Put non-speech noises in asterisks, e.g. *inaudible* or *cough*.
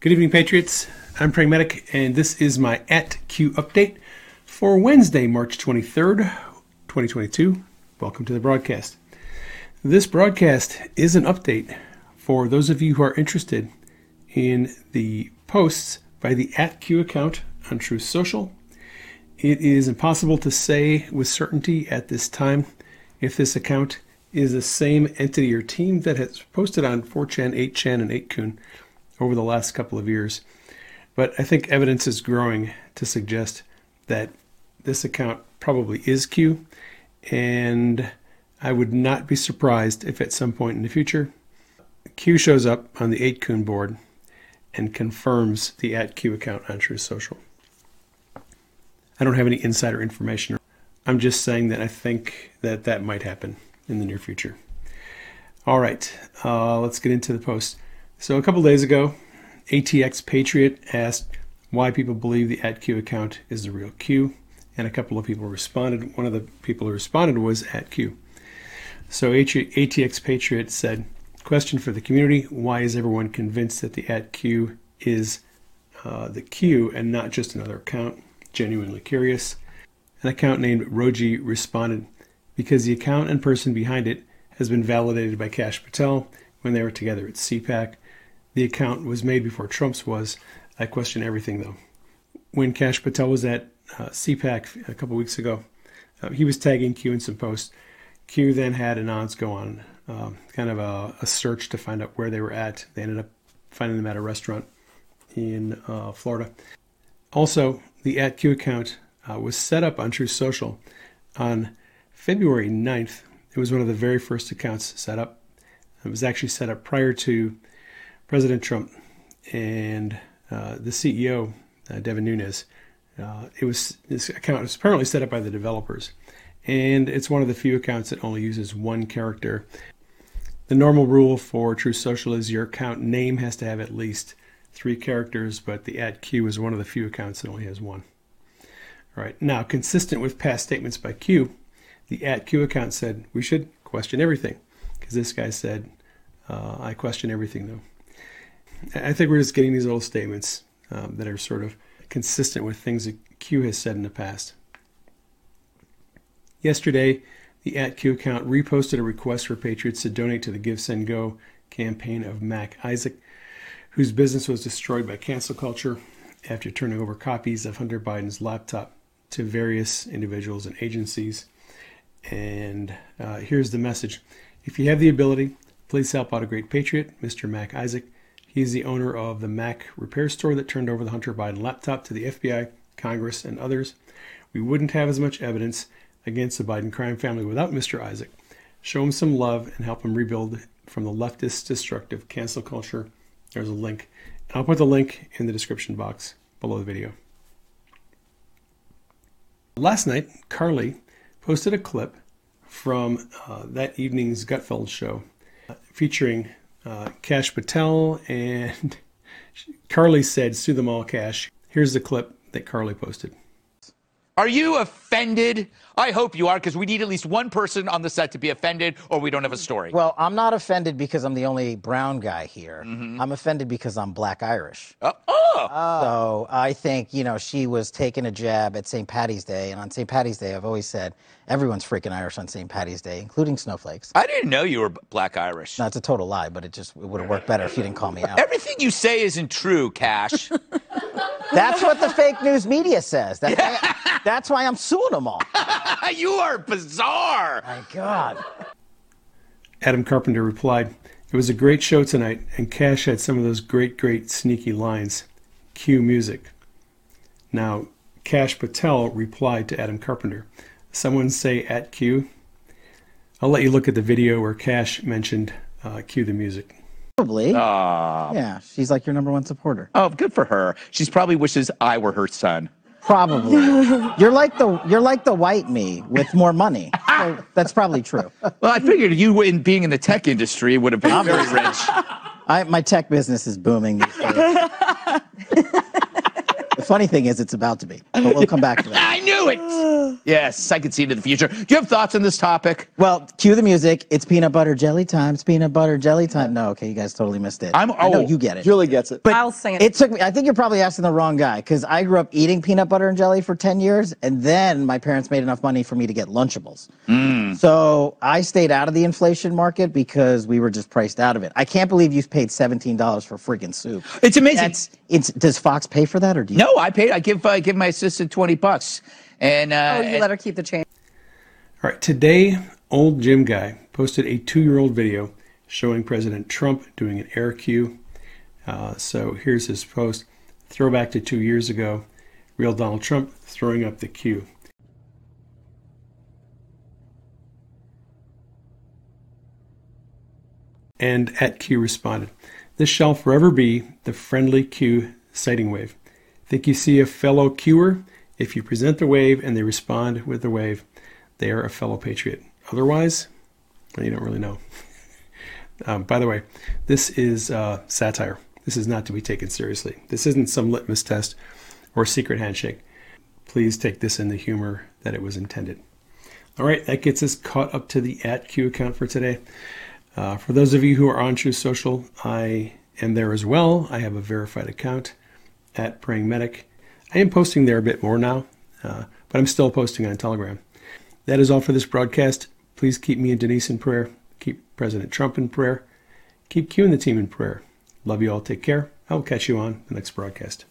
Good evening, Patriots. I'm Praying Medic, and this is my at Q update for Wednesday, March 23rd, 2022. Welcome to the broadcast. This broadcast is an update for those of you who are interested in the posts by the at Q account on Truth Social. It is impossible to say with certainty at this time if this account is the same entity or team that has posted on 4chan, 8chan, and 8kun over the last couple of years. But I think evidence is growing to suggest that this account probably is Q, and I would not be surprised if at some point in the future Q shows up on the 8kun board and confirms the at Q account on Truth Social. I don't have any insider information. I'm just saying that I think that that might happen in the near future. All right, uh, let's get into the post. So a couple days ago, ATX Patriot asked why people believe the AtQ account is the real Q, and a couple of people responded. One of the people who responded was AtQ. So ATX Patriot said, question for the community, why is everyone convinced that the AtQ is uh, the Q and not just another account? Genuinely curious. An account named Roji responded, because the account and person behind it has been validated by Kash Patel when they were together at CPAC the account was made before Trump's was. I question everything, though. When Kash Patel was at uh, CPAC a couple weeks ago, uh, he was tagging Q in some posts. Q then had Anons go on uh, kind of a, a, search to find out where they were at. They ended up finding them at a restaurant in uh, Florida. Also, the at Q account uh, was set up on Truth Social on February 9th. It was one of the very first accounts set up. It was actually set up prior to President Trump and uh, the CEO, uh, Devin Nunes. Uh, it was this account was apparently set up by the developers, and it's one of the few accounts that only uses one character. The normal rule for Truth Social is your account name has to have at least three characters, but the at Q is one of the few accounts that only has one. All right, now consistent with past statements by Q, the at Q account said we should question everything because this guy said uh, I question everything though. I think we're just getting these little statements um, that are sort of consistent with things that Q has said in the past. Yesterday, the at Q account reposted a request for Patriots to donate to the Give Send Go campaign of Mac Isaac, whose business was destroyed by cancel culture after turning over copies of Hunter Biden's laptop to various individuals and agencies. And uh, here's the message If you have the ability, please help out a great patriot, Mr. Mac Isaac. He's the owner of the Mac repair store that turned over the Hunter Biden laptop to the FBI, Congress, and others. We wouldn't have as much evidence against the Biden crime family without Mr. Isaac. Show him some love and help him rebuild from the leftist destructive cancel culture. There's a link. And I'll put the link in the description box below the video. Last night, Carly posted a clip from uh, that evening's Gutfeld show uh, featuring uh, Kash Patel and *laughs* Carly said, sue them all, Kash. Here's the clip that Carly posted. Are you offended? I hope you are, because we need at least one person on the set to be offended, or we don't have a story. Well, I'm not offended because I'm the only brown guy here. Mm-hmm. I'm offended because I'm black Irish. Uh, oh! So I think, you know, she was taking a jab at St. Patty's Day. And on St. Patty's Day, I've always said everyone's freaking Irish on St. Patty's Day, including snowflakes. I didn't know you were black Irish. No, a total lie, but it just it would have worked better if you didn't call me out. Everything you say isn't true, Kash. *laughs* That's what the fake news media says. That's, *laughs* yeah. Why, that's why I'm suing them all. *laughs* you are bizarre. My God. Adam Carpenter replied, It was a great show tonight, and Kash had some of those great, great sneaky lines. Cue music. Now, Kash Patel replied to Adam Carpenter, Someone say at Q. I'll let you look at the video where Kash mentioned uh, cue the music. Probably. Yeah, she's like your number one supporter. Oh, good for her. She's probably wishes I were her son. Probably. *laughs* you're like the you're like the white me with more money. So *laughs* that's probably true. Well, I figured you, in being in the tech industry, would have been very rich. *laughs* I, my tech business is booming these days. The funny thing is, it's about to be, but we'll come back to that. *laughs* I knew it. *sighs* Yes, I can see into the future. Do you have thoughts on this topic? Well, cue the music. It's peanut butter jelly time. It's peanut butter jelly time. No, okay, you guys totally missed it. I'm- I know oh, you get it. Julie gets it. But I'll sing it. It took me. I think you're probably asking the wrong guy because I grew up eating peanut butter and jelly for ten years, and then my parents made enough money for me to get Lunchables. Mm. So I stayed out of the inflation market because we were just priced out of it. I can't believe you paid seventeen dollars for freaking soup. It's amazing. That's it's. Does Fox pay for that or do you? no, I paid. I give. I give my assistant twenty bucks, and uh, Oh, you and- let her keep the change. All right, today, old Jim Guy posted a two year old video showing President Trump doing an air cue. Uh, so here's his post throwback to two years ago, real Donald Trump throwing up the cue. And at Q responded, This shall forever be the friendly Q sighting wave. Think you see a fellow Qer? If you present the wave and they respond with the wave, they are a fellow patriot. Otherwise, you don't really know. *laughs* um, by the way, this is uh, satire. This is not to be taken seriously. This isn't some litmus test or secret handshake. Please take this in the humor that it was intended. All right, that gets us caught up to the at Q account for today. Uh, for those of you who are on Truth Social, I am there as well. I have a verified account at Praying Medic. I am posting there a bit more now, uh, but I'm still posting on Telegram. That is all for this broadcast. Please keep me and Denise in prayer. Keep President Trump in prayer. Keep Q and the team in prayer. Love you all. Take care. I will catch you on the next broadcast.